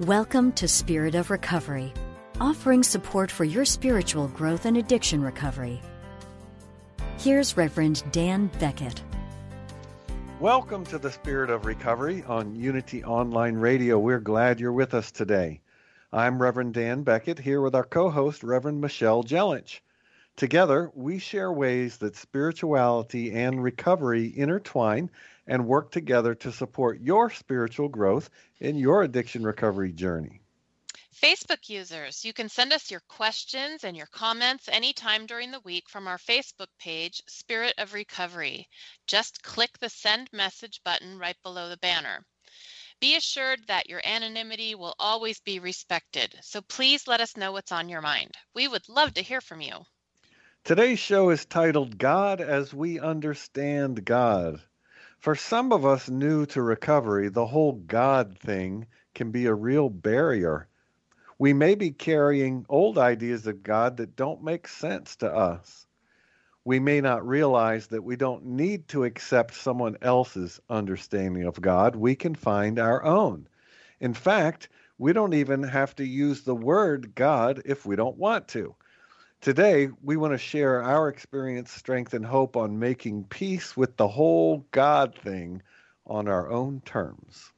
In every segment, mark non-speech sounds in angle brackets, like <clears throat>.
Welcome to Spirit of Recovery, offering support for your spiritual growth and addiction recovery. Here's Reverend Dan Beckett. Welcome to the Spirit of Recovery on Unity Online Radio. We're glad you're with us today. I'm Reverend Dan Beckett here with our co host, Reverend Michelle Jellich. Together, we share ways that spirituality and recovery intertwine and work together to support your spiritual growth in your addiction recovery journey. Facebook users, you can send us your questions and your comments anytime during the week from our Facebook page, Spirit of Recovery. Just click the send message button right below the banner. Be assured that your anonymity will always be respected, so please let us know what's on your mind. We would love to hear from you. Today's show is titled God as We Understand God. For some of us new to recovery, the whole God thing can be a real barrier. We may be carrying old ideas of God that don't make sense to us. We may not realize that we don't need to accept someone else's understanding of God. We can find our own. In fact, we don't even have to use the word God if we don't want to. Today, we want to share our experience, strength, and hope on making peace with the whole God thing on our own terms.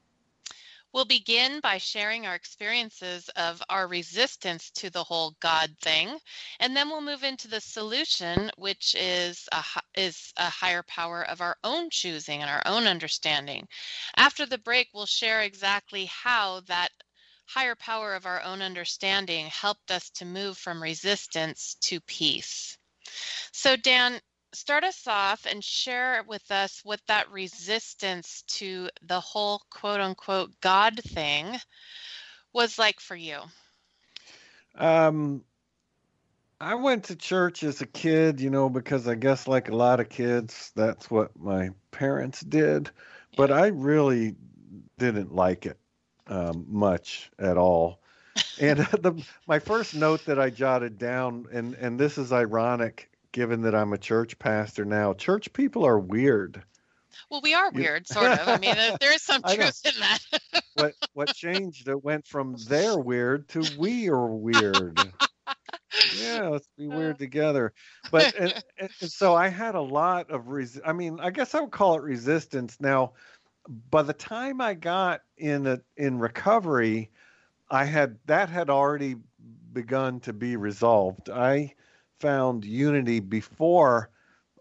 We'll begin by sharing our experiences of our resistance to the whole God thing, and then we'll move into the solution, which is a, is a higher power of our own choosing and our own understanding. After the break, we'll share exactly how that higher power of our own understanding helped us to move from resistance to peace. So, Dan, start us off and share with us what that resistance to the whole quote unquote God thing was like for you. Um, I went to church as a kid, you know, because I guess like a lot of kids, that's what my parents did. Yeah. But I really didn't like it um, much at all. and <laughs> the, my first note that I jotted down, and, and this is ironic given that I'm a church pastor now, church people are weird. Well, we are weird, <laughs> sort of. I mean, there is some truth in that. <laughs> what what changed? It went from they're weird to we are weird. yeah, let's be weird together. But and, and so I had a lot of res. I mean, I guess I would call it resistance. Now, by the time I got in a, in recovery, I had that had already begun to be resolved. I found unity before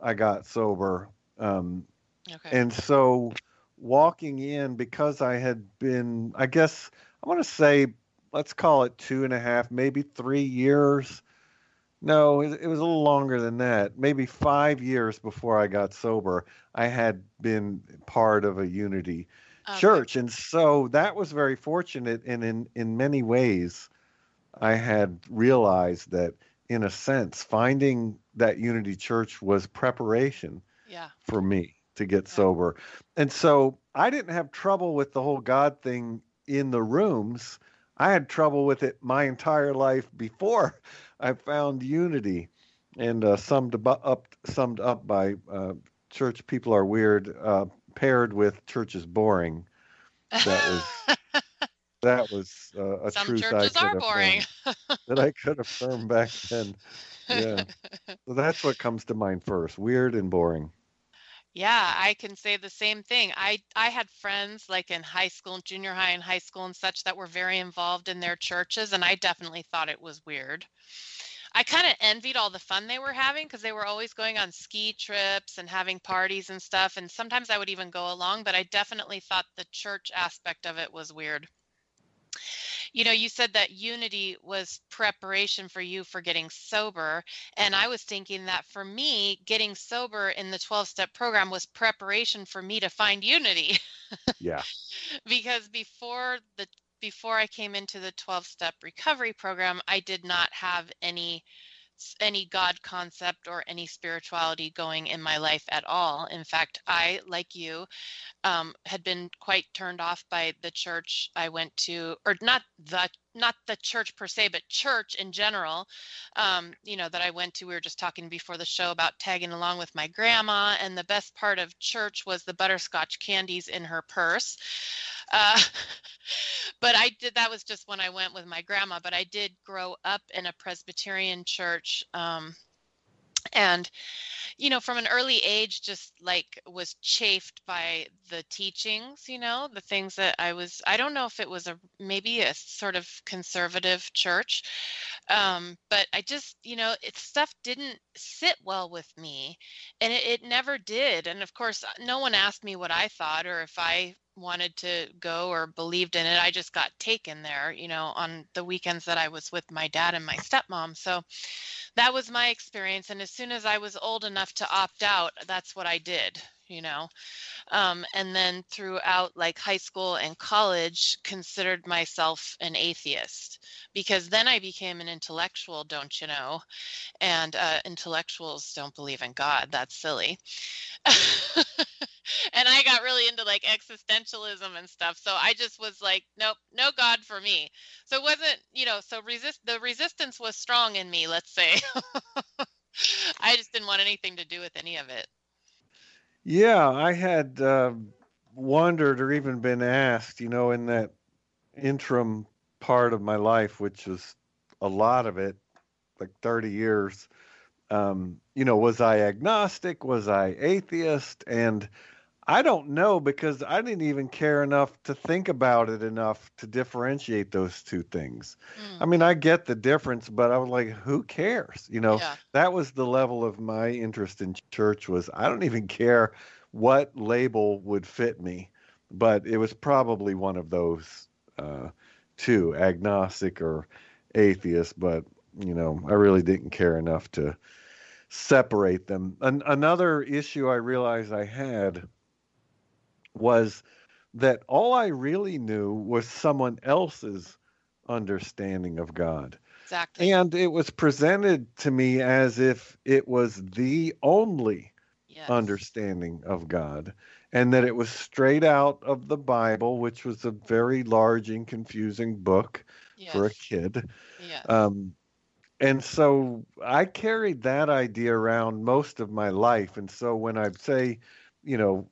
I got sober, um, okay. and so walking in because I had been, I guess I want to say, let's call it two and a half, maybe three years no, it, it was a little longer than that. Maybe five years before I got sober, I had been part of a Unity oh, okay. church, and so that was very fortunate. And in in many ways, I had realized that, in a sense, finding that Unity church was preparation yeah. for me to get sober. And so I didn't have trouble with the whole God thing in the rooms. I had trouble with it my entire life before <laughs> I found unity, and uh, summed up summed up by uh, church people are weird, uh, paired with church is boring. That was <laughs> that was uh, a Some truth churches I are boring. <laughs> that I could affirm back then. Yeah, so that's what comes to mind first: weird and boring. Yeah, I can say the same thing. I I had friends like in high school, junior high and high school and such that were very involved in their churches and I definitely thought it was weird. I kind of envied all the fun they were having because they were always going on ski trips and having parties and stuff and sometimes I would even go along, but I definitely thought the church aspect of it was weird you know, you said that unity was preparation for you for getting sober. And I was thinking that for me, getting sober in the 12 step program was preparation for me to find unity. <laughs> Yeah. because before the before I came into the 12 step recovery program, I did not have any any God concept or any spirituality going in my life at all. In fact, I, like you, um, had been quite turned off by the church I went to, or not the not the church per se, but church in general. Um, you know that I went to. We were just talking before the show about tagging along with my grandma, and the best part of church was the butterscotch candies in her purse. Uh, <laughs> but I did that was just when I went with my grandma. But I did grow up in a Presbyterian church. Um, and you know from an early age just like was chafed by the teachings you know the things that i was i don't know if it was a maybe a sort of conservative church um, but i just you know it stuff didn't sit well with me and it, it never did. And of course no one asked me what i thought or if i wanted to go or believed in it. I just got taken there, you know, on the weekends that I was with my dad and my stepmom. So that was my experience. And as soon as I was old enough to opt out, that's what I did, you know. Um, and then throughout like high school and college, considered myself an atheist because then I became an intellectual, don't you know? And uh, intellectuals don't believe in God. That's silly. <laughs> <laughs> and I got really into like existentialism and stuff. So I just was like, nope, no God for me. So it wasn't, you know, so resist the resistance was strong in me, let's say. <laughs> I just didn't want anything to do with any of it. Yeah, I had uh, wondered or even been asked, you know, in that interim part of my life, which was a lot of it, like 30 years, um, you know, was I agnostic? Was I atheist? And I don't know because I didn't even care enough to think about it enough to differentiate those two things. Mm. I mean, I get the difference, but I was like, who cares? You know, yeah. that was the level of my interest in church was I don't even care what label would fit me, but it was probably one of those uh, two, agnostic or atheist, but you know, I really didn't care enough to separate them. An- another issue I realized I had was that all I really knew was someone else's understanding of God. Exactly. And it was presented to me as if it was the only yes. understanding of God and that it was straight out of the Bible, which was a very large and confusing book yes. for a kid. Yes. Um, and so I carried that idea around most of my life. And so when I say, you know,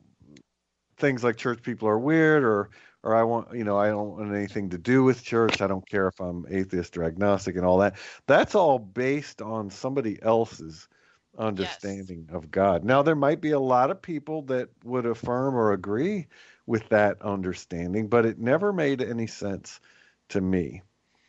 things like church people are weird or or I want you know I don't want anything to do with church. I don't care if I'm atheist or agnostic and all that. That's all based on somebody else's understanding yes. of God. Now there might be a lot of people that would affirm or agree with that understanding, but it never made any sense to me.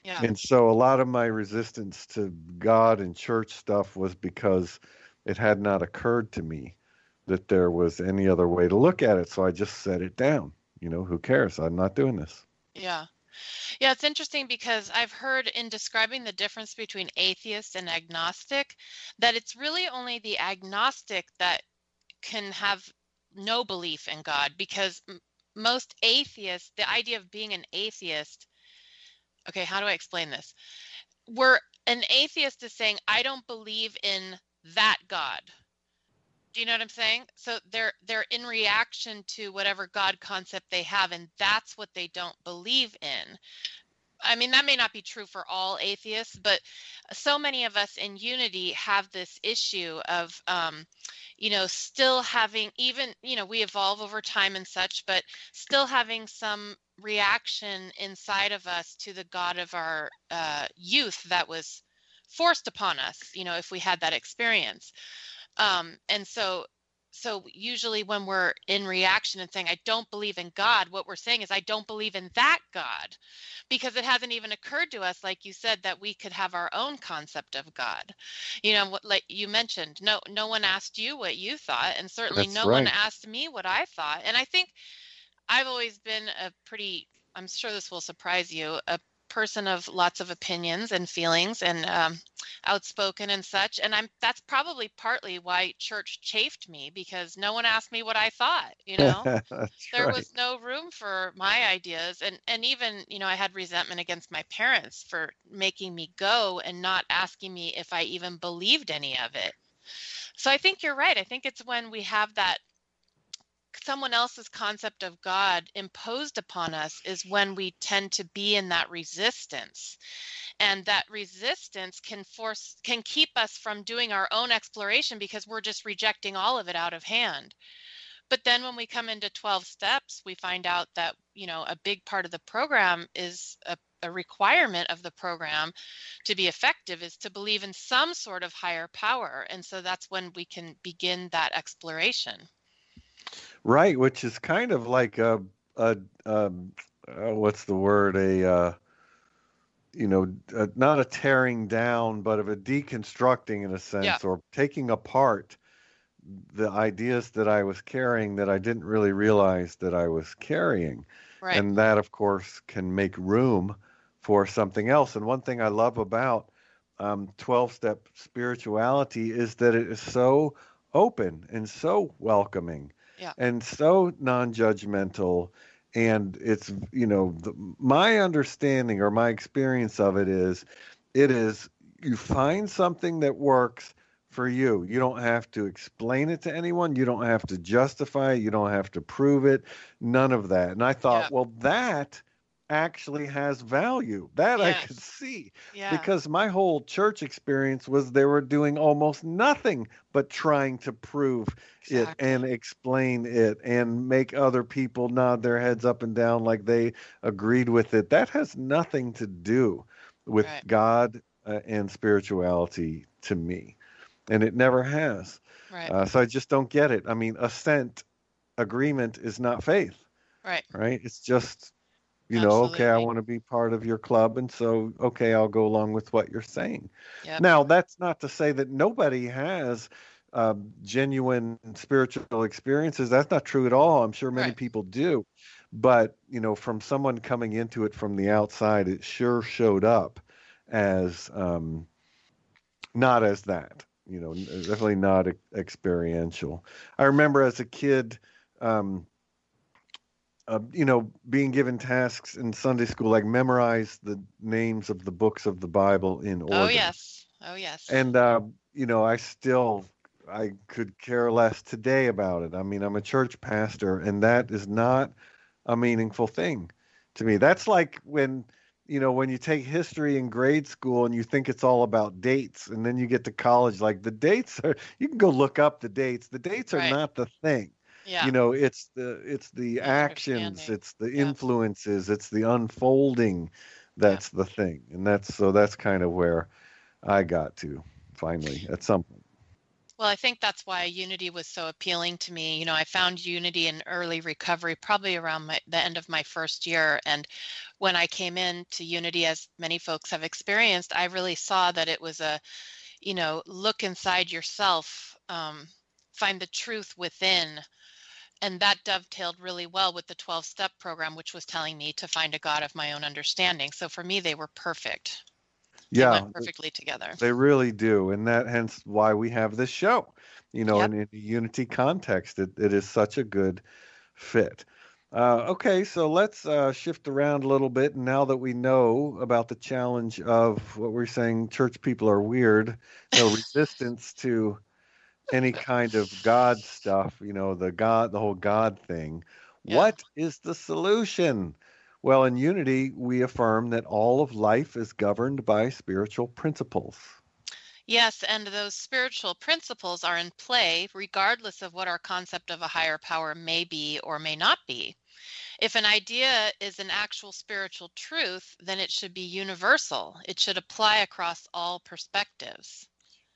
Yeah. And so a lot of my resistance to God and church stuff was because it had not occurred to me that there was any other way to look at it. So I just set it down. You know, who cares? I'm not doing this. Yeah. Yeah, it's interesting because I've heard in describing the difference between atheist and agnostic that it's really only the agnostic that can have no belief in God because most atheists, the idea of being an atheist, okay, how do I explain this? We're an atheist is saying, I don't believe in that God do you know what I'm saying? So they're they're in reaction to whatever God concept they have, and that's what they don't believe in. I mean, that may not be true for all atheists, but so many of us in unity have this issue of, um, you know, still having, even, you know, we evolve over time and such, but still having some reaction inside of us to the God of our uh, youth that was forced upon us, you know, if we had that experience. Um, and so so usually when we're in reaction and saying i don't believe in god what we're saying is i don't believe in that god because it hasn't even occurred to us like you said that we could have our own concept of god. You know what like you mentioned no no one asked you what you thought and certainly That's no one asked me what i thought. And i think i've always been a pretty i'm sure this will surprise you a person of lots of opinions and feelings and um, outspoken and such and i'm that's probably partly why church chafed me because no one asked me what i thought you <laughs> know there right. was no room for my ideas and and even you know i had resentment against my parents for making me go and not asking me if i even believed any of it so i think you're right i think it's when we have that someone else's concept of god imposed upon us is when we tend to be in that resistance. And that resistance can force can keep us from doing our own exploration because we're just rejecting all of it out of hand. But then when we come into 12 steps we find out that you know a big part of the program is a, a requirement of the program to be effective is to believe in some sort of higher power. And so that's when we can begin that exploration Right, which is kind of like a a um, uh, what's the word? A uh, you know, uh, not a tearing down, but of a deconstructing in a sense, Yeah. or taking apart the ideas that I was carrying that I didn't really realize that I was carrying. right And that, of course, can make room for something else. And one thing I love about um, 12 step spirituality is that it is so open and so welcoming Yeah. and so non judgmental. And it's, you know, the, my understanding or my experience of it is it is you find something that works for you. You don't have to explain it to anyone. You don't have to justify it. You don't have to prove it. None of that. And I thought, Yeah. well, that actually has value. That I could see yeah because my whole church experience was they were doing almost nothing but trying to prove it and explain it and make other people nod their heads up and down like they agreed with it. That has nothing to do with Right. God uh, and spirituality to me. And it never has. right Uh, so I just don't get it. I mean, assent, agreement is not faith, right right? It's just, you know, okay, I want to be part of your club. And so, okay, I'll go along with what you're saying. Yep. Now, that's not to say that nobody has uh, genuine spiritual experiences. That's not true at all. I'm sure many Right. people do. But, you know, from someone coming into it from the outside, it sure showed up as um, not as that, you know, definitely not experiential. I remember as a kid, um, uh, you know, being given tasks in Sunday school, like memorize the names of the books of the Bible in order. oh yes oh yes And uh, you know, I still I could care less today about it. I mean, I'm a church pastor, and that is not a meaningful thing to me. That's like when you know when you take history in grade school and you think it's all about dates, and then you get to college, like the dates are. You can go look up the dates. The dates are Right. not the thing yeah you know it's the it's the actions it's the Yeah. influences it's the unfolding that's the thing and that's so that's kind of where i got to finally at some point Well, I think that's why unity was so appealing to me. You know, I found unity in early recovery, probably around my, the end of my first year. And when I came into unity, as many folks have experienced, I really saw that it was a, you know, look inside yourself, um, find the truth within. And that dovetailed really well with the 12 step program, which was telling me to find a God of my own understanding. So for me, they were perfect. They yeah went perfectly together. they really do and that hence why we have this show you know Yep. and in a unity context it, it is such a good fit uh, okay so let's uh, shift around a little bit and now that we know about the challenge of what we're saying church people are weird no <laughs> resistance to any kind of god stuff you know the god the whole god thing Yeah. what is the solution well in unity we affirm that all of life is governed by spiritual principles Yes, and those spiritual principles are in play regardless of what our concept of a higher power may be or may not be. If an idea is an actual spiritual truth, then it should be universal. It should apply across all perspectives.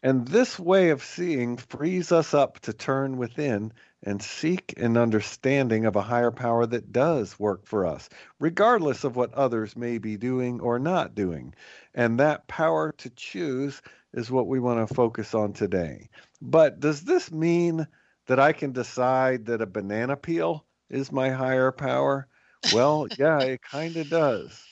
And this way of seeing frees us up to turn within and seek an understanding of a higher power that does work for us, regardless of what others may be doing or not doing. And that power to choose is what we want to focus on today. But does this mean that I can decide that a banana peel is my higher power? Well, yeah, it kind of does.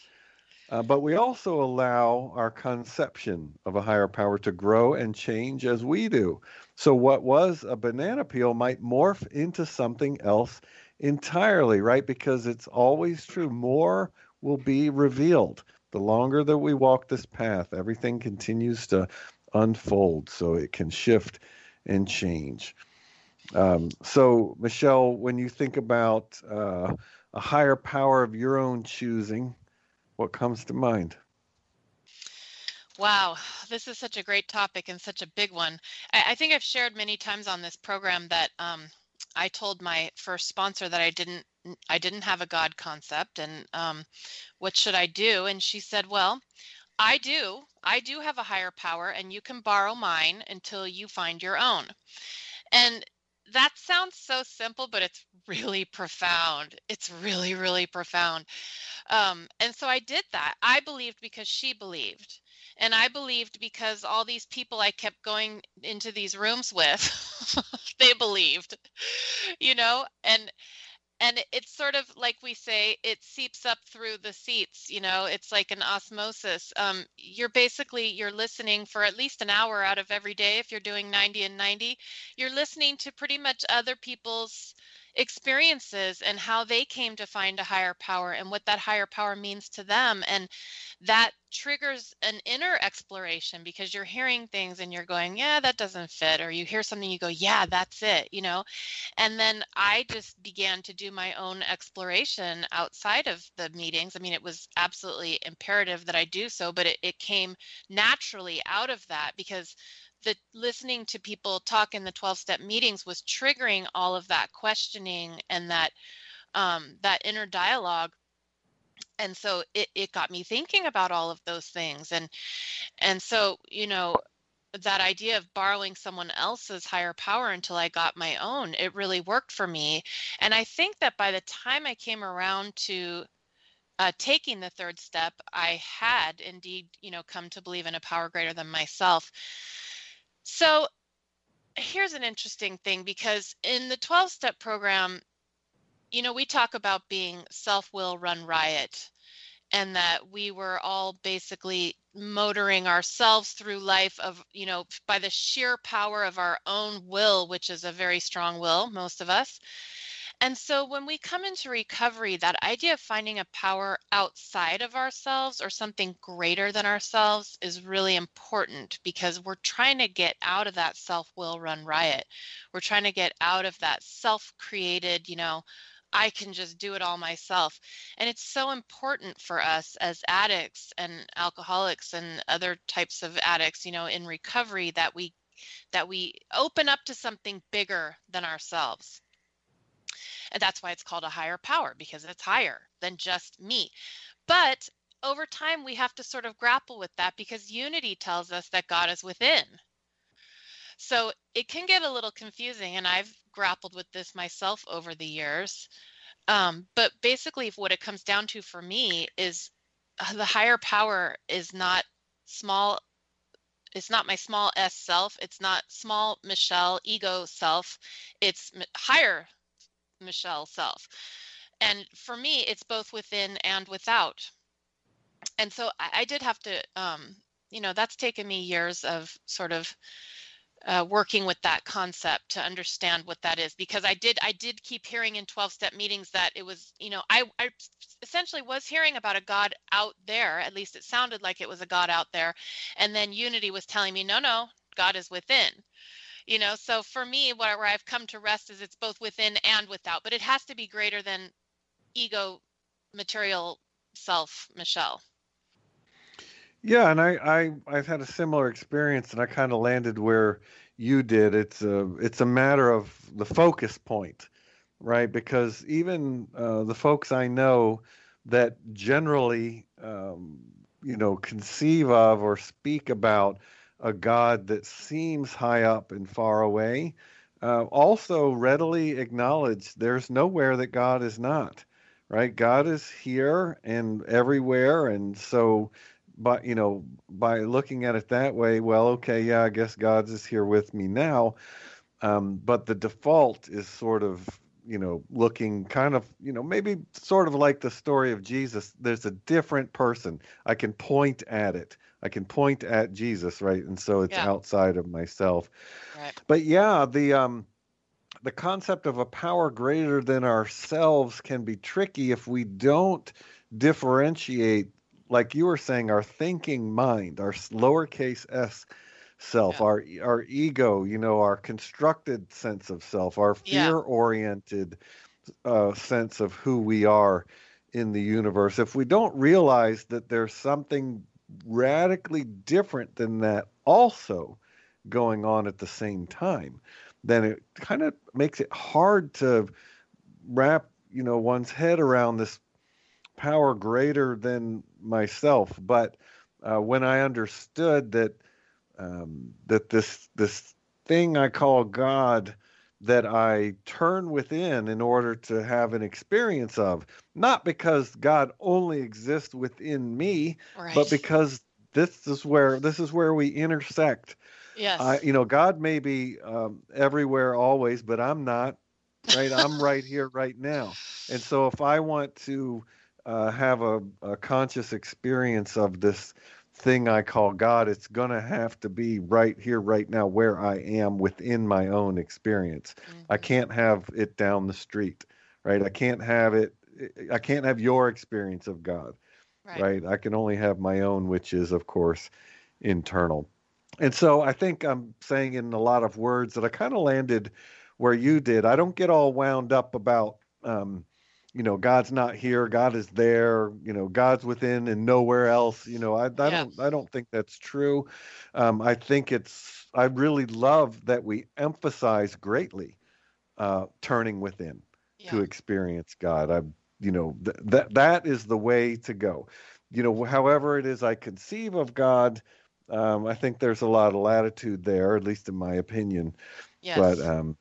Uh, but we also allow our conception of a higher power to grow and change as we do. So, what was a banana peel might morph into something else entirely, right? Because it's always true. More will be revealed. The longer that we walk this path, everything continues to unfold so it can shift and change. Um, so, Michelle, when you think about uh, a higher power of your own choosing, what comes to mind? Wow, this is such a great topic and such a big one. I, I think I've shared many times on this program that um, I told my first sponsor that I didn't I didn't have a God concept and um, what should I do? And she said, well, I do. I do have a higher power and you can borrow mine until you find your own. And that sounds so simple, but it's really profound. It's really, really profound. Um, and so I did that. I believed because she believed. And I believed because all these people I kept going into these rooms with, <laughs> they believed, you know, and and it's sort of like we say it seeps up through the seats you know it's like an osmosis. Um, you're basically you're listening for at least an hour out of every day if you're doing 90 and 90 you're listening to pretty much other people's experiences and how they came to find a higher power and what that higher power means to them and that triggers an inner exploration because you're hearing things and you're going yeah that doesn't fit or you hear something you go yeah that's it you know? And then i just began to do my own exploration outside of the meetings. I mean it was absolutely imperative that i do so but it, it came naturally out of that because the listening to people talk in the 12 step meetings was triggering all of that questioning and that um, that inner dialogue and so it, it got me thinking about all of those things and and so you know that idea of borrowing someone else's higher power until I got my own, it really worked for me. And I think that by the time I came around to uh, taking the third step, I had indeed, you know, come to believe in a power greater than myself. So here's an interesting thing because in the 12 step program, you know, we talk about being self will run riot and that we were all basically motoring ourselves through life of you know by the sheer power of our own will which is a very strong will most of us and so when we come into recovery, that idea of finding a power outside of ourselves or something greater than ourselves is really important because we're trying to get out of that self will run riot. We're trying to get out of that self created, you know, I can just do it all myself. And it's so important for us as addicts and alcoholics and other types of addicts, you know, in recovery that we that we open up to something bigger than ourselves. And that's why it's called a higher power because it's higher than just me. But over time, we have to sort of grapple with that because unity tells us that God is within. So it can get a little confusing, and I've grappled with this myself over the years. Um, but basically, what it comes down to for me is uh, the higher power is not small it's not my small s self it's not small michelle ego self it's higher Michelle self. And for me, it's both within and without. And so I, I did have to, um, you know, that's taken me years of sort of uh, working with that concept to understand what that is because i did i did keep hearing in 12 step meetings that it was you know I, I essentially was hearing about a god out there at least it sounded like it was a god out there and then unity was telling me no no god is within you know so for me where, where i've come to rest is it's both within and without but it has to be greater than ego material self michelle. Yeah and i, I i've had a similar experience and i kind of landed where you did. It's a it's a matter of the focus point right? Because even uh, the folks i know that generally um, you know conceive of or speak about a God that seems high up and far away, uh, also readily acknowledge there's nowhere that God is not, right? God is here and everywhere. And so, but you know, by looking at it that way, well, okay, yeah, I guess God's is here with me now. Um, but the default is sort of you know, looking kind of, you know, maybe sort of like the story of Jesus. There's a different person. I can point at it. I can point at Jesus, right? And so it's yeah. outside of myself. Right. But yeah, the um the concept of a power greater than ourselves can be tricky if we don't differentiate like you were saying our thinking mind, our lowercase s self, yeah. our our ego, you know, our constructed sense of self, our fear-oriented uh, sense of who we are in the universe. If we don't realize that there's something radically different than that also going on at the same time, then it kind of makes it hard to wrap, you know, one's head around this power greater than myself. But uh, when I understood that um, that this this thing I call God that I turn within in order to have an experience of, not because God only exists within me, right. but because this is where this is where we intersect. Yes. I, you know, God may be um, everywhere always, but I'm not. Right, I'm <laughs> right here, right now. And so, if I want to uh, have a, a conscious experience of this thing I call God, it's going to have to be right here, right now, where I am within my own experience. Mm-hmm. I can't have it down the street, right? I can't have it, I can't have your experience of God, right? right? I can only have my own, which is, of course, internal. And so I think I'm saying in a lot of words that I kind of landed where you did. I don't get all wound up about, um, you know god's not here god is there you know god's within and nowhere else you know i, I yeah. don't i don't think that's true um, i think it's i really love that we emphasize greatly uh, turning within yeah. to experience god i you know th- that that is the way to go you know however it is i conceive of god um, i think there's a lot of latitude there at least in my opinion yes. but um,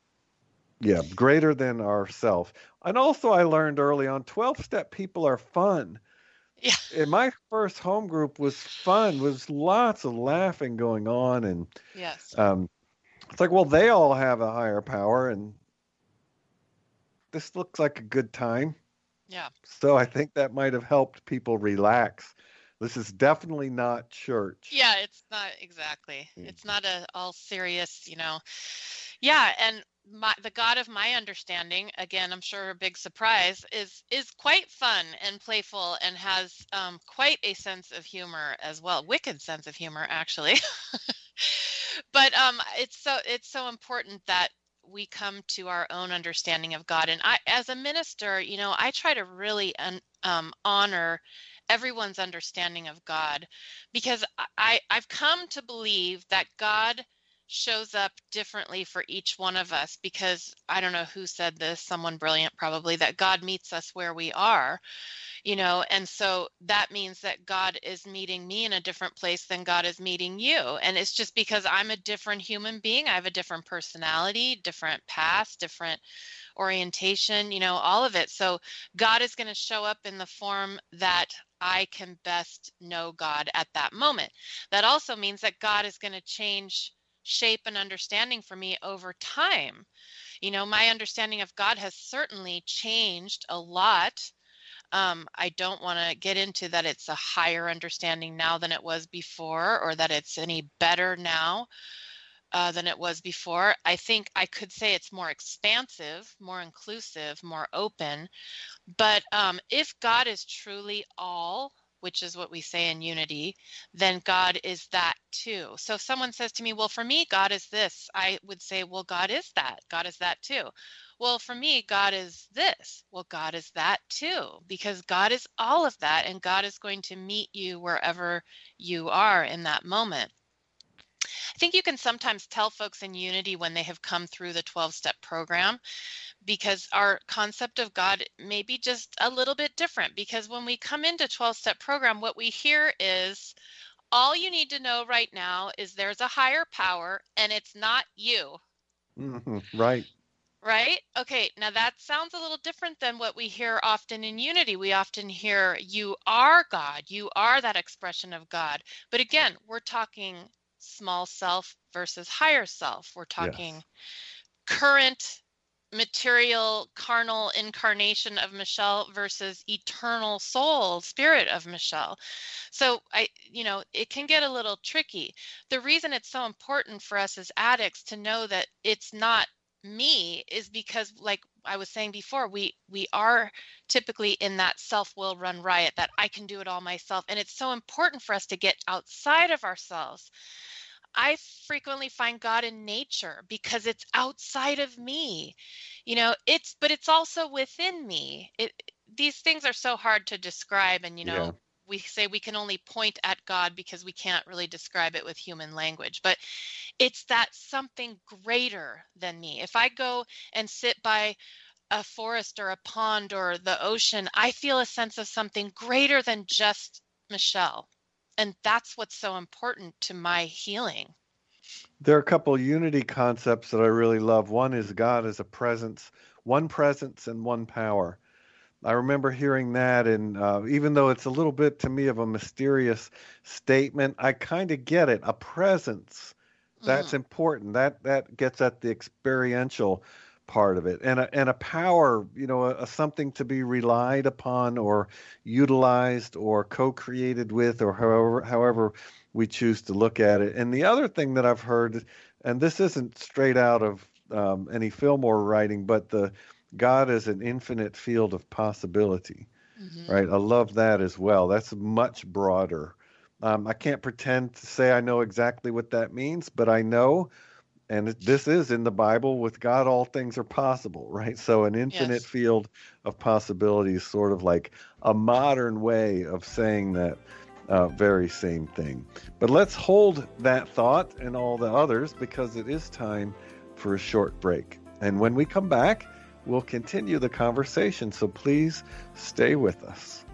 yeah greater than ourself. And also i learned early on 12 step people are fun. Yeah. And my first home group was fun was lots of laughing going on and yes. um it's like well they all have a higher power and this looks like a good time. Yeah. So i think that might have helped people relax. This is definitely not church. Yeah it's not exactly. Mm-hmm. it's not a all serious you know. Yeah and my the god of my understanding again i'm sure a big surprise is is quite fun and playful and has um, quite a sense of humor as well wicked sense of humor actually. <laughs> But um it's so it's so important that we come to our own understanding of god. And i as a minister you know i try to really um, honor everyone's understanding of god because i i've come to believe that god shows up differently for each one of us because I don't know who said this, someone brilliant probably, that God meets us where we are, you know, and so that means that God is meeting me in a different place than God is meeting you. And it's just because I'm a different human being, I have a different personality, different past, different orientation, you know, all of it. So God is going to show up in the form that I can best know God at that moment. That also means that God is going to change shape and understanding for me over time. You know, my understanding of God has certainly changed a lot. Um, I don't want to get into that it's a higher understanding now than it was before or that it's any better now. Uh, than it was before. I think I could say it's more expansive, more inclusive, more open. But um, if God is truly all which is what we say in unity, then God is that too. So if someone says to me, Well, for me, God is this, I would say, Well, God is that. God is that too. Well, for me, God is this. Well, God is that too, because God is all of that, and God is going to meet you wherever you are in that moment. I think you can sometimes tell folks in Unity when they have come through the 12 step program because our concept of God may be just a little bit different. Because when we come into 12 step program, what we hear is all you need to know right now is there's a higher power and it's not you. hmm Right. Right? Okay, now that sounds a little different than what we hear often in unity. We often hear, you are God, you are that expression of God. But again, we're talking small self versus higher self. We're talking Yes. current material carnal incarnation of Michelle versus eternal soul spirit of Michelle. So I you know, it can get a little tricky. The reason it's so important for us as addicts to know that it's not me is because like I was saying before, we we are typically in that self-will run riot that I can do it all myself and it's so important for us to get outside of ourselves. I frequently find God in nature because it's outside of me. You know, it's but it's also within me. It these things are so hard to describe and you know, Yeah. We say we can only point at God because we can't really describe it with human language. But it's that something greater than me. If I go and sit by a forest or a pond or the ocean, I feel a sense of something greater than just Michelle. And that's what's so important to my healing. There are a couple unity concepts that I really love. One is God as a presence, one presence and one power. I remember hearing that, and uh, even though it's a little bit to me of a mysterious statement, I kind of get it. A presence that's Mhm. important. That that gets at the experiential part of it, and a and a power, you know, a, a something to be relied upon or utilized or co-created with, or however however we choose to look at it. And the other thing that I've heard, and this isn't straight out of um, any Fillmore writing, but the God is an infinite field of possibility, Mhm. right? I love that as well. That's much broader. Um, I can't pretend to say I know exactly what that means, but I know, and this is in the Bible, with God all things are possible, right? So an infinite Yes. field of possibilities, sort of like a modern way of saying that uh, very same thing. But let's hold that thought and all the others because it is time for a short break. And when we come back, we'll continue the conversation. So please stay with us.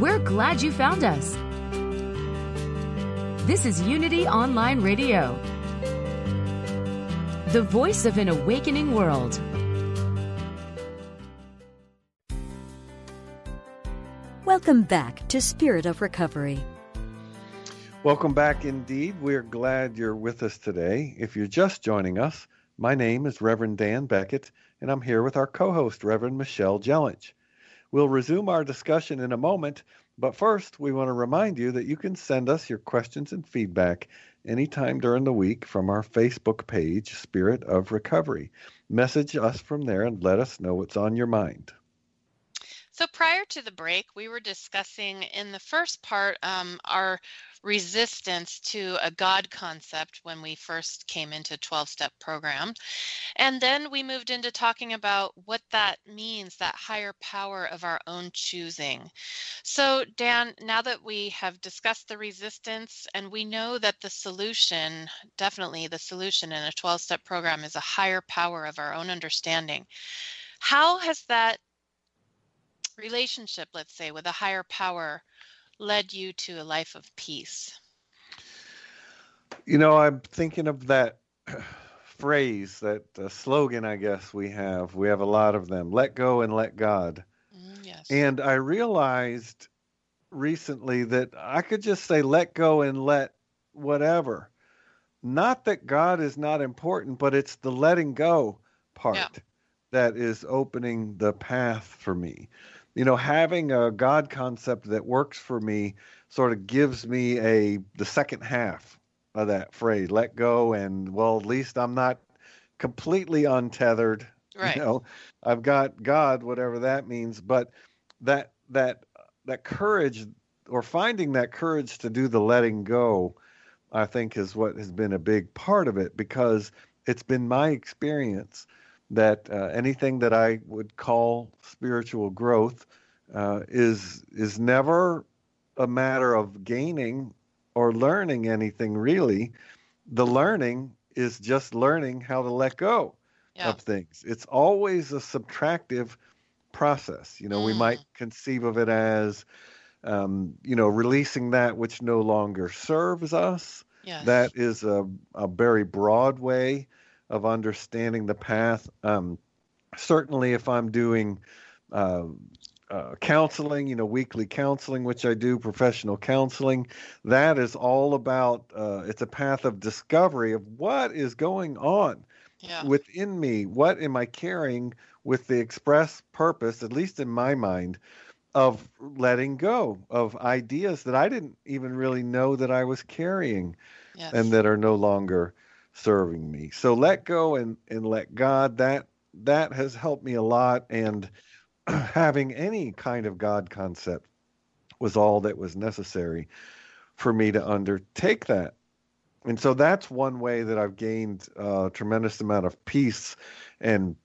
We're glad you found us. This is Unity Online Radio, the voice of an awakening world. Welcome back to Spirit of Recovery. Welcome back indeed. We're glad you're with us today. If you're just joining us, my name is Reverend Dan Beckett, and I'm here with our co host, Reverend Michelle Jellich. We'll resume our discussion in a moment, but first, we want to remind you that you can send us your questions and feedback anytime during the week from our Facebook page, Spirit of Recovery. Message us from there and let us know what's on your mind. So prior to the break, we were discussing in the first part um, our resistance to a God concept when we first came into 12 step program. And then we moved into talking about what that means, that higher power of our own choosing. So, Dan, now that we have discussed the resistance and we know that the solution, definitely the solution in a 12 step program, is a higher power of our own understanding, how has that relationship, let's say, with a higher power led you to a life of peace? You know, I'm thinking of that <clears throat> phrase, that uh, slogan, I guess we have. We have a lot of them let go and let God. Mm, yes. And I realized recently that I could just say let go and let whatever. Not that God is not important, but it's the letting go part that is opening the path for me. You know, having a God concept that works for me sort of gives me a the second half of that phrase, let go and well, at least I'm not completely untethered <laughs> right. you know i've got god whatever that means but that that that courage or finding that courage to do the letting go i think is what has been a big part of it because it's been my experience that uh, anything that i would call spiritual growth uh, is is never a matter of gaining or learning anything really. The learning is just learning how to let go Yeah. of things. It's always a subtractive process. You know, we Mm. might conceive of it as, um, you know, releasing that which no longer serves us. Yes. That is a, a very broad way of understanding the path. Um, certainly, if I'm doing uh, uh, counseling, you know, weekly counseling, which I do, professional counseling, that is all about uh, it's a path of discovery of what is going on yeah. within me. What am I carrying with the express purpose, at least in my mind, of letting go of ideas that I didn't even really know that I was carrying yes. and that are no longer serving me. So let go and, and let God. That that has helped me a lot. And <clears throat> having any kind of God concept was all that was necessary for me to undertake that. And so that's one way that I've gained a tremendous amount of peace and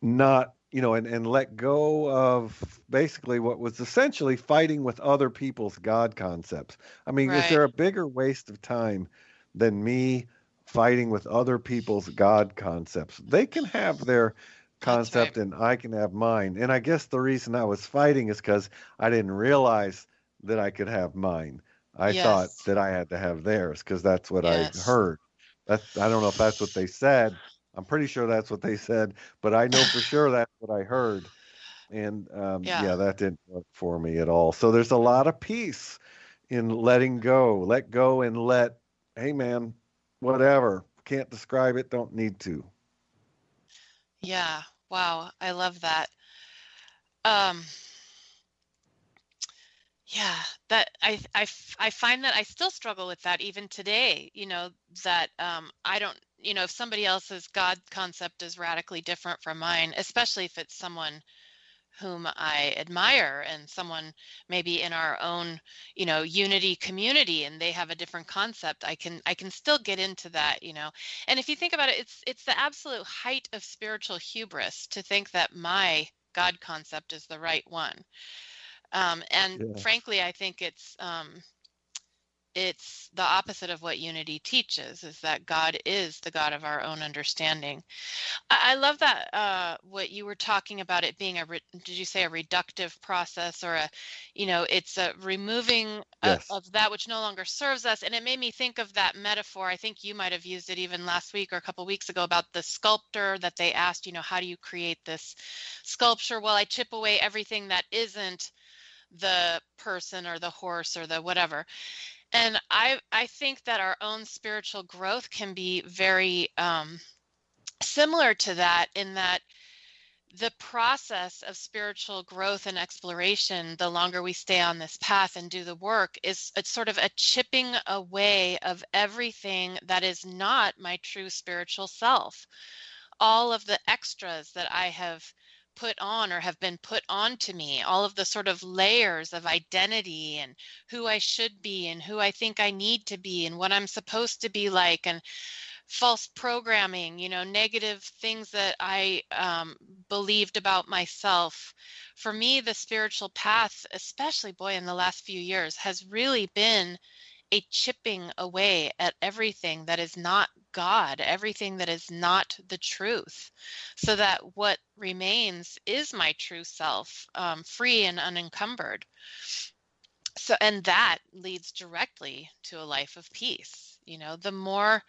not, you know, and, and let go of basically what was essentially fighting with other people's God concepts. I mean, is there a bigger waste of time than me fighting with other people's God concepts? They can have their concept and I can have mine. And I guess the reason I was fighting is because I didn't realize that I could have mine. I thought that I had to have theirs because that's what Yes. I heard. That's I don't know if that's what they said. I'm pretty sure that's what they said, but I know for sure that's what I heard. And um, Yeah. yeah, that didn't work for me at all. So there's a lot of peace in letting go. Let go and let, hey man, whatever. Can't describe it, don't need to. Yeah. Wow. I love that. Um, yeah, that I, I, I find that I still struggle with that even today, you know, that um, I don't, you know, if somebody else's God concept is radically different from mine, especially if it's someone whom I admire and someone maybe in our own, you know, unity community and they have a different concept, I can I can still get into that, you know. And if you think about it, it's it's the absolute height of spiritual hubris to think that my God concept is the right one. Um, and Yeah. frankly, I think it's um, it's the opposite of what unity teaches is that god is the god of our own understanding. I, I love that uh, what you were talking about it being a re- did you say a reductive process or a you know it's a removing of, of that which no longer serves us and it made me think of that metaphor. I think you might have used it even last week or a couple weeks ago about the sculptor that they asked you know how do you create this sculpture? Well i chip away everything that isn't the person or the horse or the whatever and i i think that our own spiritual growth can be very um similar to that in that the process of spiritual growth and exploration the longer we stay on this path and do the work is it's sort of a chipping away of everything that is not my true spiritual self. All of the extras that i have put on or have been put onto me all of the sort of layers of identity and who i should be and who i think i need to be and what i'm supposed to be like and false programming you know negative things that i um, believed about myself. For me the spiritual path especially boy in the last few years has really been a chipping away at everything that is not god everything that is not the truth so that what remains is my true self um, free and unencumbered. So and that leads directly to a life of peace you know the more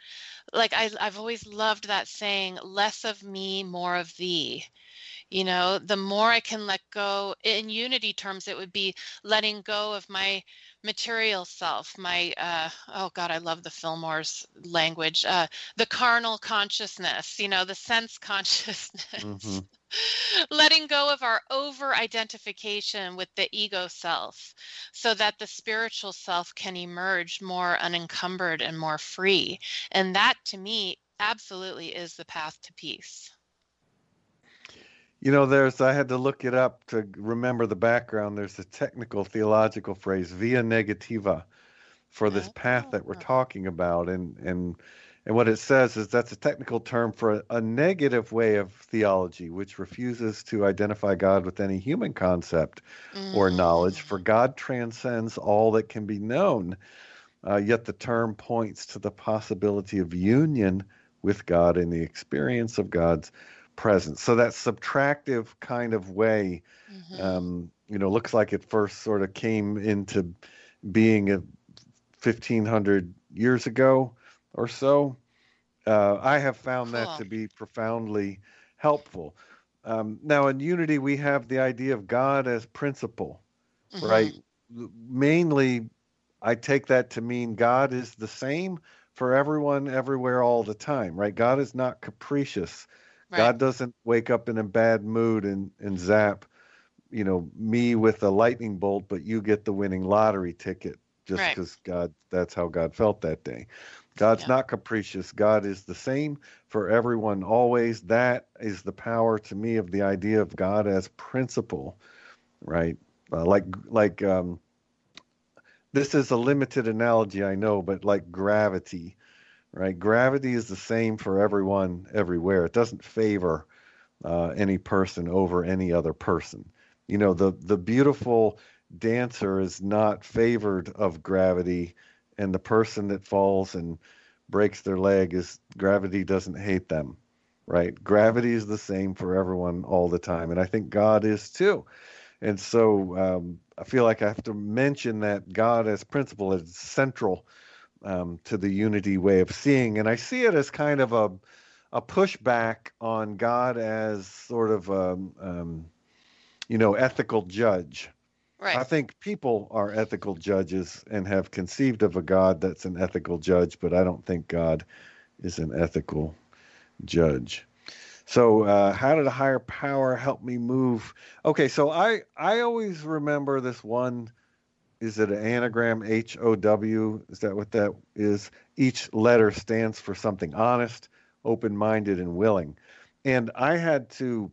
like I, i've always loved that saying less of me more of thee you know the more i can let go in unity terms it would be letting go of my material self my uh oh god i love the fillmore's language uh the carnal consciousness you know the sense <laughs> consciousness Mhm. <laughs> letting go of our over identification with the ego self so that the spiritual self can emerge more unencumbered and more free and that to me absolutely is the path to peace You know, there's I had to look it up to remember the background. There's a technical theological phrase, via negativa, for this path that we're Ah. talking about, and and And what it says is that's a technical term for a, negative way of theology, which refuses to identify God with any human concept mm. or knowledge, for God transcends all that can be known. Uh, yet the term points to the possibility of union with God in the experience of God's presence. So that subtractive kind of way, mm-hmm. um, you know, looks like it first sort of came into being a 1500 years ago or so. Uh, I have found cool. that to be profoundly helpful. Um, now, in Unity, we have the idea of God as principle, mm-hmm. right? Mainly, I take that to mean God is the same for everyone, everywhere, all the time, right? God is not capricious. Right. God doesn't wake up in a bad mood and, and zap, you know, me with a lightning bolt, but you get the winning lottery ticket just because right. God, that's how God felt that day. God's yeah. not capricious. God is the same for everyone always. That is the power to me of the idea of God as principle, right? Uh, like like um, this is a limited analogy, I know, but like gravity, right? Gravity is the same for everyone everywhere. It doesn't favor uh, any person over any other person. You know, the the beautiful dancer is not favored of gravity and the person that falls and breaks their leg is gravity doesn't hate them right gravity is the same for everyone all the time and i think god is too and so um, i feel like i have to mention that god as principle is central um, to the unity way of seeing and i see it as kind of a a pushback on god as sort of a um, um, you know ethical judge Right. I think people are ethical judges and have conceived of a God that's an ethical judge, but I don't think God is an ethical judge. So, uh, how did a higher power help me move? Okay, so I I always remember this one. Is it an anagram? H O W. Is that what that is? Each letter stands for something honest, open-minded, and willing. And I had to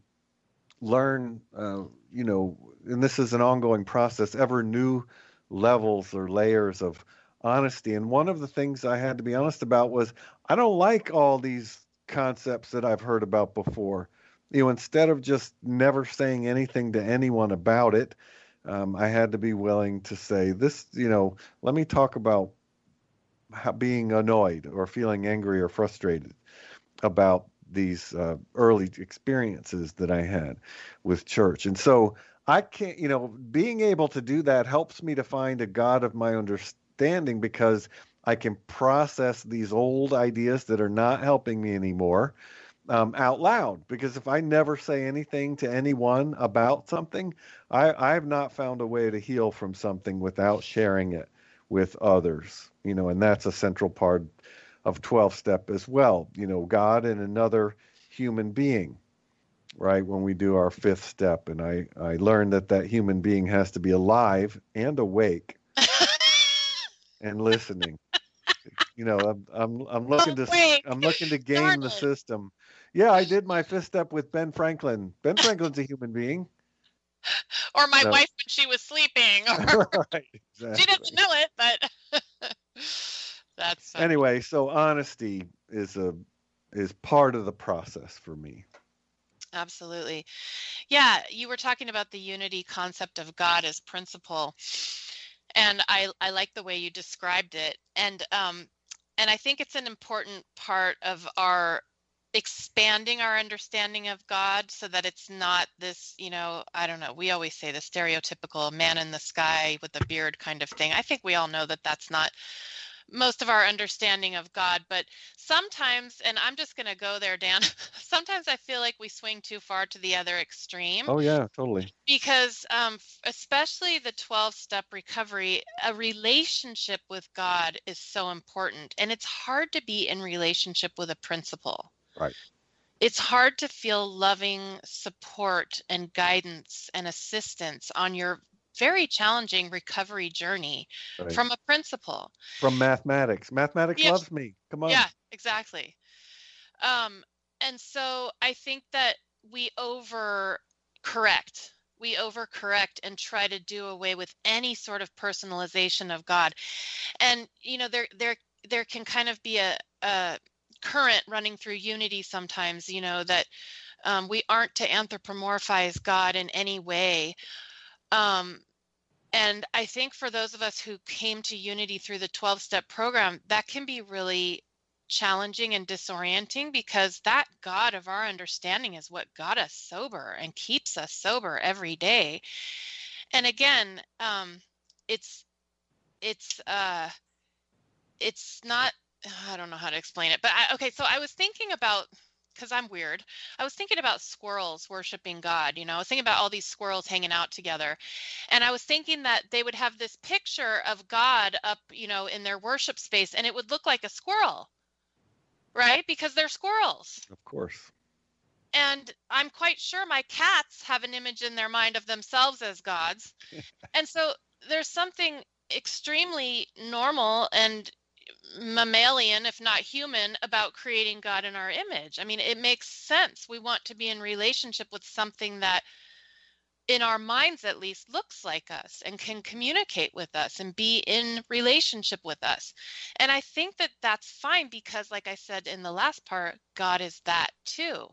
learn, uh, you know, and this is an ongoing process, ever new levels or layers of honesty. And one of the things I had to be honest about was I don't like all these concepts that I've heard about before. You know, instead of just never saying anything to anyone about it, um, I had to be willing to say this. You know, let me talk about being annoyed or feeling angry or frustrated about these uh, early experiences that I had with church. And so I can't, you know, being able to do that helps me to find a God of my understanding because I can process these old ideas that are not helping me anymore um, out loud. Because if I never say anything to anyone about something, I, I have not found a way to heal from something without sharing it with others, you know, and that's a central part of 12 step as well. You know, God and another human being right when we do our fifth step and i i learned that that human being has to be alive and awake <laughs> and listening you know i'm i'm, I'm looking to i'm looking to game the system yeah i did my fifth step with ben franklin ben franklin's a human being <laughs> or my wife when she was sleeping <laughs> or right, exactly. she didn't know it but <laughs> that's funny. anyway so honesty is a is part of the process for me Absolutely. Yeah, you were talking about the unity concept of God as principle. And I, I like the way you described it. And um, and I think it's an important part of our expanding our understanding of God so that it's not this, you know, I don't know, we always say the stereotypical man in the sky with a beard kind of thing. I think we all know that that's not most of our understanding of God. But sometimes, and I'm just going to go there, Dan, <laughs> sometimes I feel like we swing too far to the other extreme. Oh, yeah, totally. Because, um, especially the 12 step recovery, a relationship with God is so important. And it's hard to be in relationship with a principle. Right it's hard to feel loving support and guidance and assistance on your very challenging recovery journey right. from a principle. From mathematics. Mathematics yeah. loves me. Come on. Yeah, exactly. Um, and so I think that we over correct. We overcorrect and try to do away with any sort of personalization of God. And you know, there there there can kind of be a, a current running through unity sometimes, you know, that um, we aren't to anthropomorphize God in any way. Um, and I think for those of us who came to unity through the 12 step program, that can be really challenging and disorienting because that God of our understanding is what got us sober and keeps us sober every day. And again, um, it's it's uh, it's not. I don't know how to explain it, but I, okay. So I was thinking about because I'm weird. I was thinking about squirrels worshiping God. You know, I was thinking about all these squirrels hanging out together. And I was thinking that they would have this picture of God up, you know, in their worship space, and it would look like a squirrel right? Because they're squirrels. Of course. And I'm quite sure my cats have an image in their mind of themselves as gods. <laughs> and so there's something extremely normal and mammalian, if not human, about creating God in our image. I mean, it makes sense. We want to be in relationship with something that in our minds at least looks like us and can communicate with us and be in relationship with us and i think that that's fine because like i said in the last part god is that too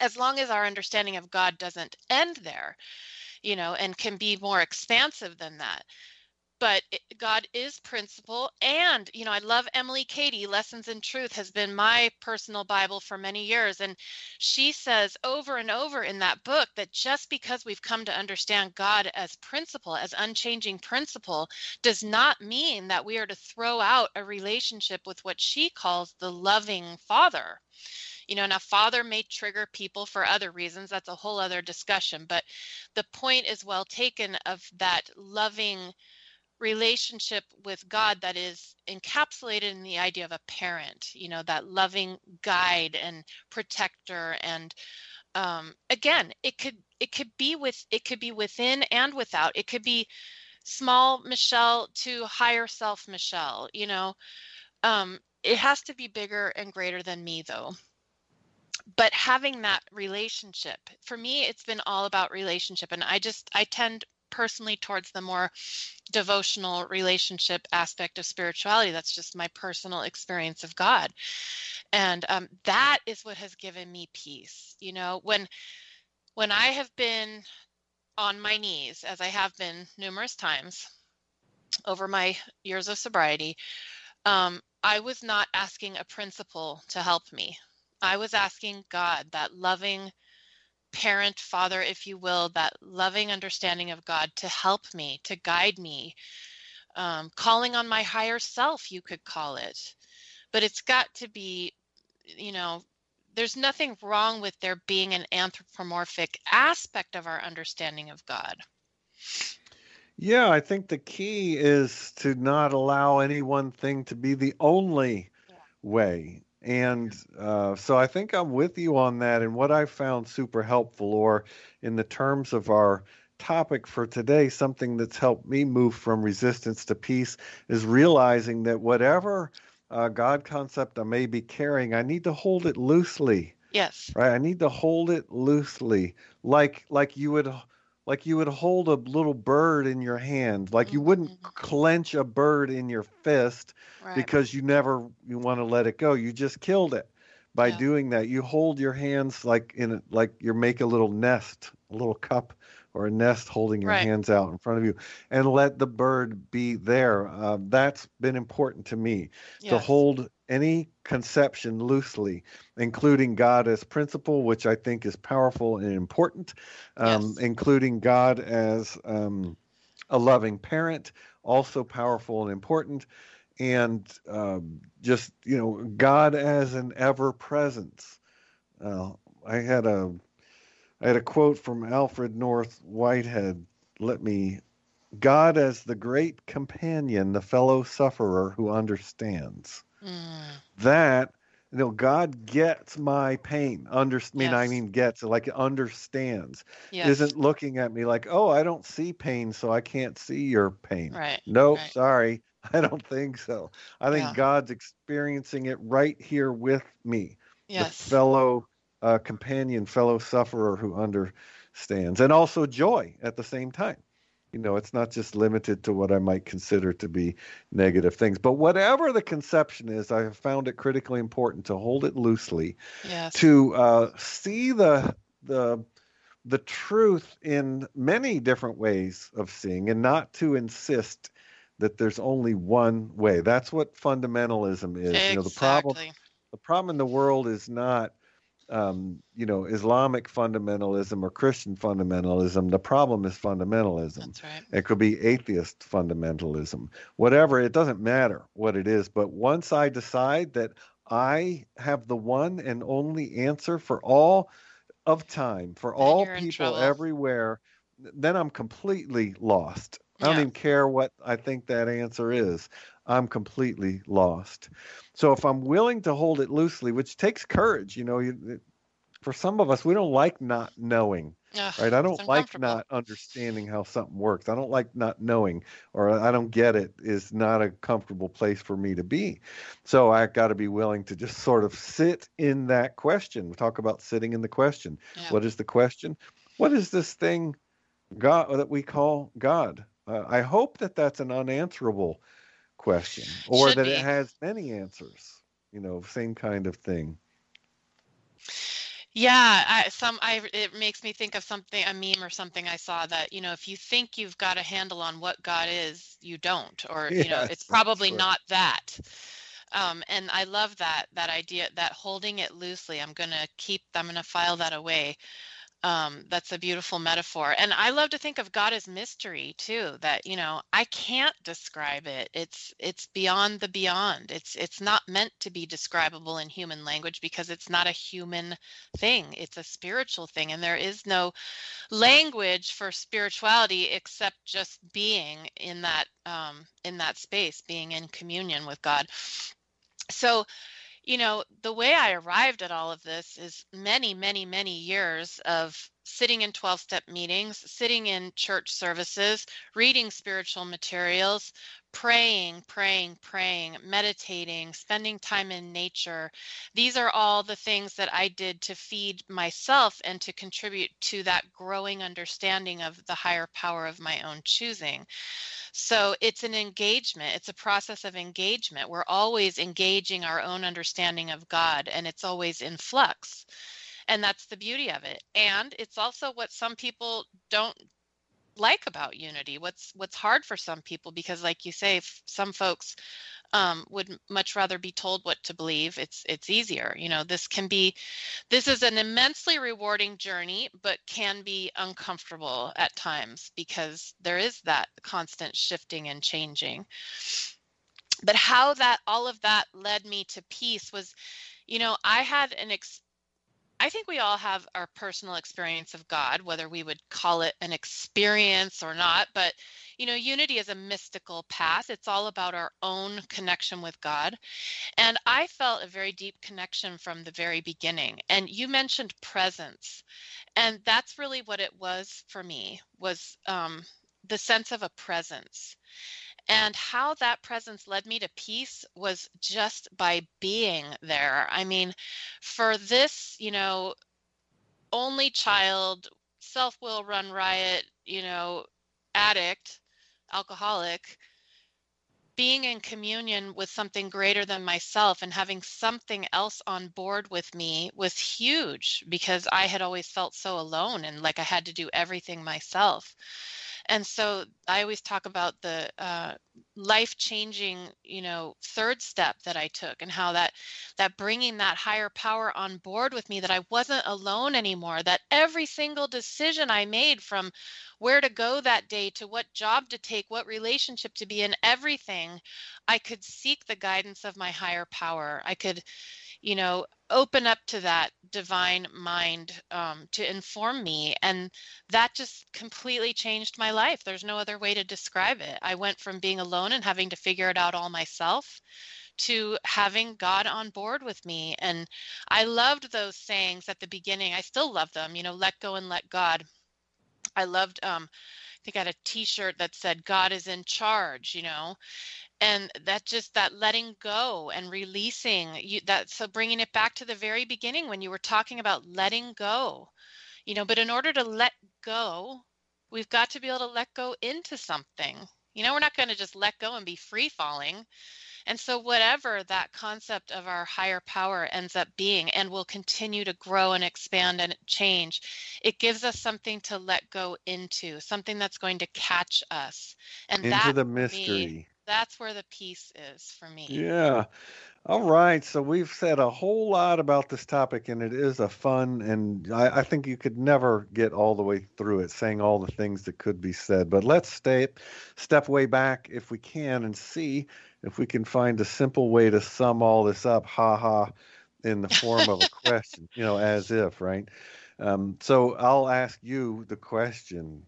as long as our understanding of god doesn't end there you know and can be more expansive than that but God is principle. And, you know, I love Emily Cady. Lessons in Truth has been my personal Bible for many years. And she says over and over in that book that just because we've come to understand God as principle, as unchanging principle, does not mean that we are to throw out a relationship with what she calls the loving Father. You know, now father may trigger people for other reasons. That's a whole other discussion. But the point is well taken of that loving relationship with God that is encapsulated in the idea of a parent, you know, that loving guide and protector and um, again, it could it could be with it could be within and without. It could be small Michelle to higher self Michelle, you know. Um, it has to be bigger and greater than me though but having that relationship for me it's been all about relationship and i just i tend personally towards the more devotional relationship aspect of spirituality. That's just my personal experience of God. And um, that is what has given me peace. You know, when when I have been on my knees, as I have been numerous times over my years of sobriety, um, I was not asking a principle to help me. I was asking God, that loving, parent, father, if you will, that loving understanding of God to help me, to guide me, um, calling on my higher self, you could call it. But it's got to be, you know, there's nothing wrong with there being an anthropomorphic aspect of our understanding of God. Yeah, I think the key is to not allow any one thing to be the only yeah. way. And uh, so I think I'm with you on that. And what I found super helpful, or in the terms of our topic for today, something that's helped me move from resistance to peace is realizing that whatever uh, God concept I may be carrying, I need to hold it loosely. Yes. Right. I need to hold it loosely, like like you would like you would hold a little bird in your hand like you wouldn't mm-hmm. clench a bird in your fist right. because you never you want to let it go you just killed it by yeah. doing that you hold your hands like in like you make a little nest a little cup or a nest holding your right. hands out in front of you and let the bird be there uh, that's been important to me yes. to hold any conception loosely, including God as principle, which I think is powerful and important, um, yes. including God as um, a loving parent, also powerful and important, and um, just you know God as an ever presence. Uh, I had a I had a quote from Alfred North Whitehead. Let me God as the great companion, the fellow sufferer who understands. Mm. That you know, God gets my pain. Under, I mean, yes. I mean, gets like understands. Yes. Isn't looking at me like, oh, I don't see pain, so I can't see your pain. Right. Nope, right. sorry, <laughs> I don't think so. I think yeah. God's experiencing it right here with me. Yes. The fellow uh, companion, fellow sufferer who understands, and also joy at the same time. You know, it's not just limited to what I might consider to be negative things. But whatever the conception is, I have found it critically important to hold it loosely, Yes. to uh, see the the the truth in many different ways of seeing, and not to insist that there's only one way. That's what fundamentalism is. You know, the problem the problem in the world is not um, you know Islamic fundamentalism or Christian fundamentalism. The problem is fundamentalism. That's right. It could be atheist fundamentalism, whatever. It doesn't matter what it is. But once I decide that I have the one and only answer for all of time, for Then all people everywhere, then I'm completely lost. I don't Yeah. even care what I think that answer is. I'm completely lost. So if I'm willing to hold it loosely, which takes courage, you know, you, for some of us, we don't like not knowing Ugh, right? I don't like not understanding how something works. I don't like not knowing or I don't get it is not a comfortable place for me to be. So I got to be willing to just sort of sit in that question. We talk about sitting in the question. Yeah. What is the question? What is this thing God that we call God? Uh, I hope that that's an unanswerable question or Should that be. it has many answers. You know, same kind of thing. Yeah, I, some I it makes me think of something a meme or something I saw that you know if you think you've got a handle on what God is, you don't, or <laughs> you know it's probably right. not that. Um, and I love that that idea that holding it loosely. I'm gonna keep. I'm gonna file that away. Um, that's a beautiful metaphor. And I love to think of God as mystery too, that, you know, I can't describe it. It's it's beyond the beyond. It's it's not meant to be describable in human language because it's not a human thing. It's a spiritual thing. And there is no language for spirituality except just being in that um in that space, being in communion with God. So you know, the way I arrived at all of this is many, many, many years of sitting in 12 step meetings, sitting in church services, reading spiritual materials, praying, praying, praying, meditating, spending time in nature. These are all the things that I did to feed myself and to contribute to that growing understanding of the higher power of my own choosing. So it's an engagement, it's a process of engagement. We're always engaging our own understanding of God, and it's always in flux. And that's the beauty of it. And it's also what some people don't like about unity what's what's hard for some people because like you say some folks um, would much rather be told what to believe it's it's easier you know this can be this is an immensely rewarding journey but can be uncomfortable at times because there is that constant shifting and changing. But how that all of that led me to peace was you know i had an ex- I think we all have our personal experience of God, whether we would call it an experience or not. But, you know, unity is a mystical path. It's all about our own connection with God. And I felt a very deep connection from the very beginning. And you mentioned presence. And that's really what it was for me was um, the sense of a presence. And how that presence led me to peace was just by being there. I mean, for this, you know, only child, self will run riot, you know, addict, alcoholic, being in communion with something greater than myself and having something else on board with me was huge because I had always felt so alone and like I had to do everything myself. And so I always talk about the uh, life-changing, you know, third step that I took, and how that that bringing that higher power on board with me, that I wasn't alone anymore. That every single decision I made, from where to go that day to what job to take, what relationship to be in, everything, I could seek the guidance of my higher power. I could, you know, open up to that divine mind um, to inform me. And that just completely changed my life. There's no other way to describe it. I went from being alone and having to figure it out all myself to having God on board with me. And I loved those sayings at the beginning. I still love them, you know, let go and let God. I loved, um, I think I had a t shirt that said, God is in charge, you know, and that just that letting go and releasing you that so bringing it back to the very beginning when you were talking about letting go you know but in order to let go we've got to be able to let go into something. You know, we're not going to just let go and be free falling. And so, whatever that concept of our higher power ends up being, and will continue to grow and expand and change, it gives us something to let go into, something that's going to catch us. And Into that, the for me, mystery. That's where the peace is for me. Yeah. All right. So we've said a whole lot about this topic, and it is a fun, and I, I think you could never get all the way through it, saying all the things that could be said. But let's stay, step way back if we can and see if we can find a simple way to sum all this up, ha ha, in the form of a <laughs> question, you know, as if, right? Um, so I'll ask you the question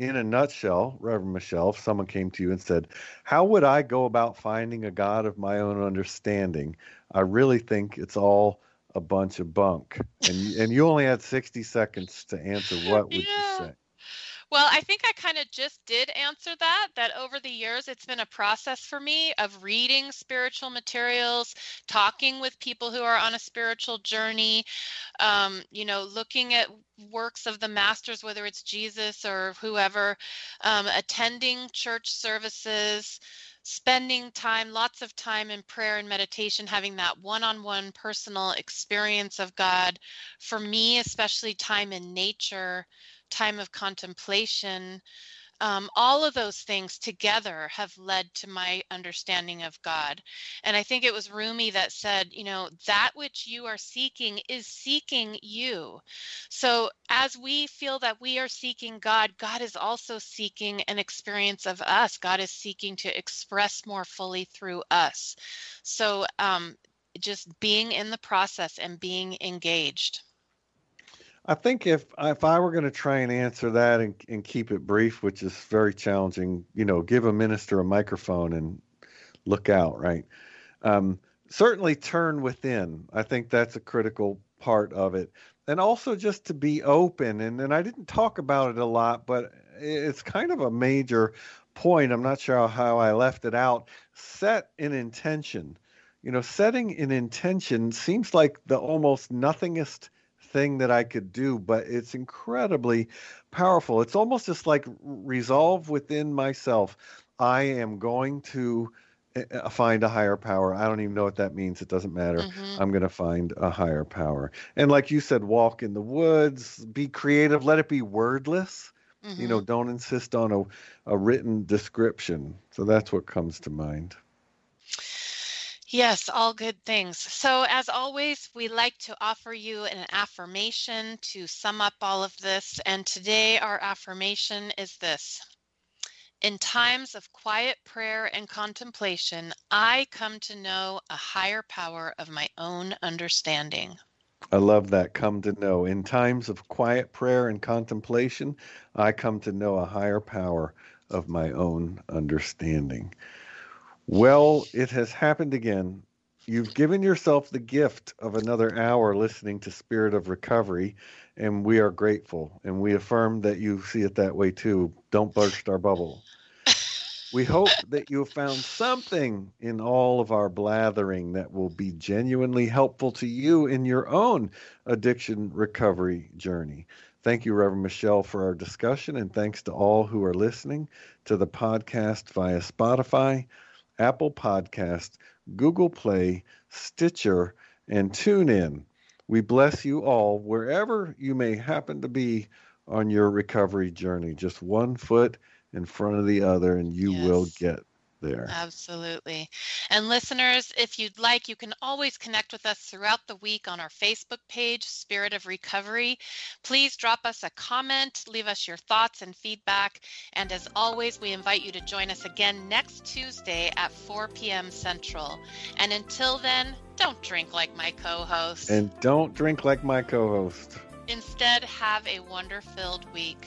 in a nutshell, Reverend Michelle, if someone came to you and said, How would I go about finding a God of my own understanding? I really think it's all a bunch of bunk. And, you- and you only had 60 seconds to answer. What would <laughs> Yeah. you say? Well, I think I kind of just did answer that. That over the years, it's been a process for me of reading spiritual materials, talking with people who are on a spiritual journey, um, you know, looking at works of the masters, whether it's Jesus or whoever, um, attending church services, spending time, lots of time in prayer and meditation, having that one on one personal experience of God. For me, especially time in nature time of contemplation, um, all of those things together have led to my understanding of God. And I think it was Rumi that said, you know, that which you are seeking is seeking you. So as we feel that we are seeking God, God is also seeking an experience of us. God is seeking to express more fully through us. So um, just being in the process and being engaged. I think if if I were going to try and answer that and, and keep it brief, which is very challenging, you know, give a minister a microphone and look out, right? Um, certainly turn within. I think that's a critical part of it. And also just to be open. And, and I didn't talk about it a lot, but it's kind of a major point. I'm not sure how I left it out. Set an intention. You know, setting an intention seems like the almost nothingest thing that I could do, but it's incredibly powerful. It's almost just like resolve within myself. I am going to uh, find a higher power. I don't even know what that means. It doesn't matter. Mhm. I'm going to find a higher power. And like you said, walk in the woods, be creative, let it be wordless. You know, don't insist on a, a written description. So that's what comes to mind. Yes, all good things. So, as always, we like to offer you an affirmation to sum up all of this. And today, our affirmation is this In times of quiet prayer and contemplation, I come to know a higher power of my own understanding. I love that. Come to know. In times of quiet prayer and contemplation, I come to know a higher power of my own understanding. Well, it has happened again. You've given yourself the gift of another hour listening to Spirit of Recovery, and we are grateful. And we affirm that you see it that way too. Don't burst our bubble. We hope that you have found something in all of our blathering that will be genuinely helpful to you in your own addiction recovery journey. Thank you, Reverend Michelle, for our discussion, and thanks to all who are listening to the podcast via Spotify, Apple Podcast, Google Play, Stitcher, and TuneIn. We bless you all wherever you may happen to be on your recovery journey. Just one foot in front of the other, and you will get there. Absolutely. And listeners, if you'd like, you can always connect with us throughout the week on our Facebook page, Spirit of Recovery. Please drop us a comment, leave us your thoughts and feedback. And as always, we invite you to join us again next Tuesday at 4 p.m. Central. And until then, don't drink like my co host. And don't drink like my co host. Instead, have a wonder filled week.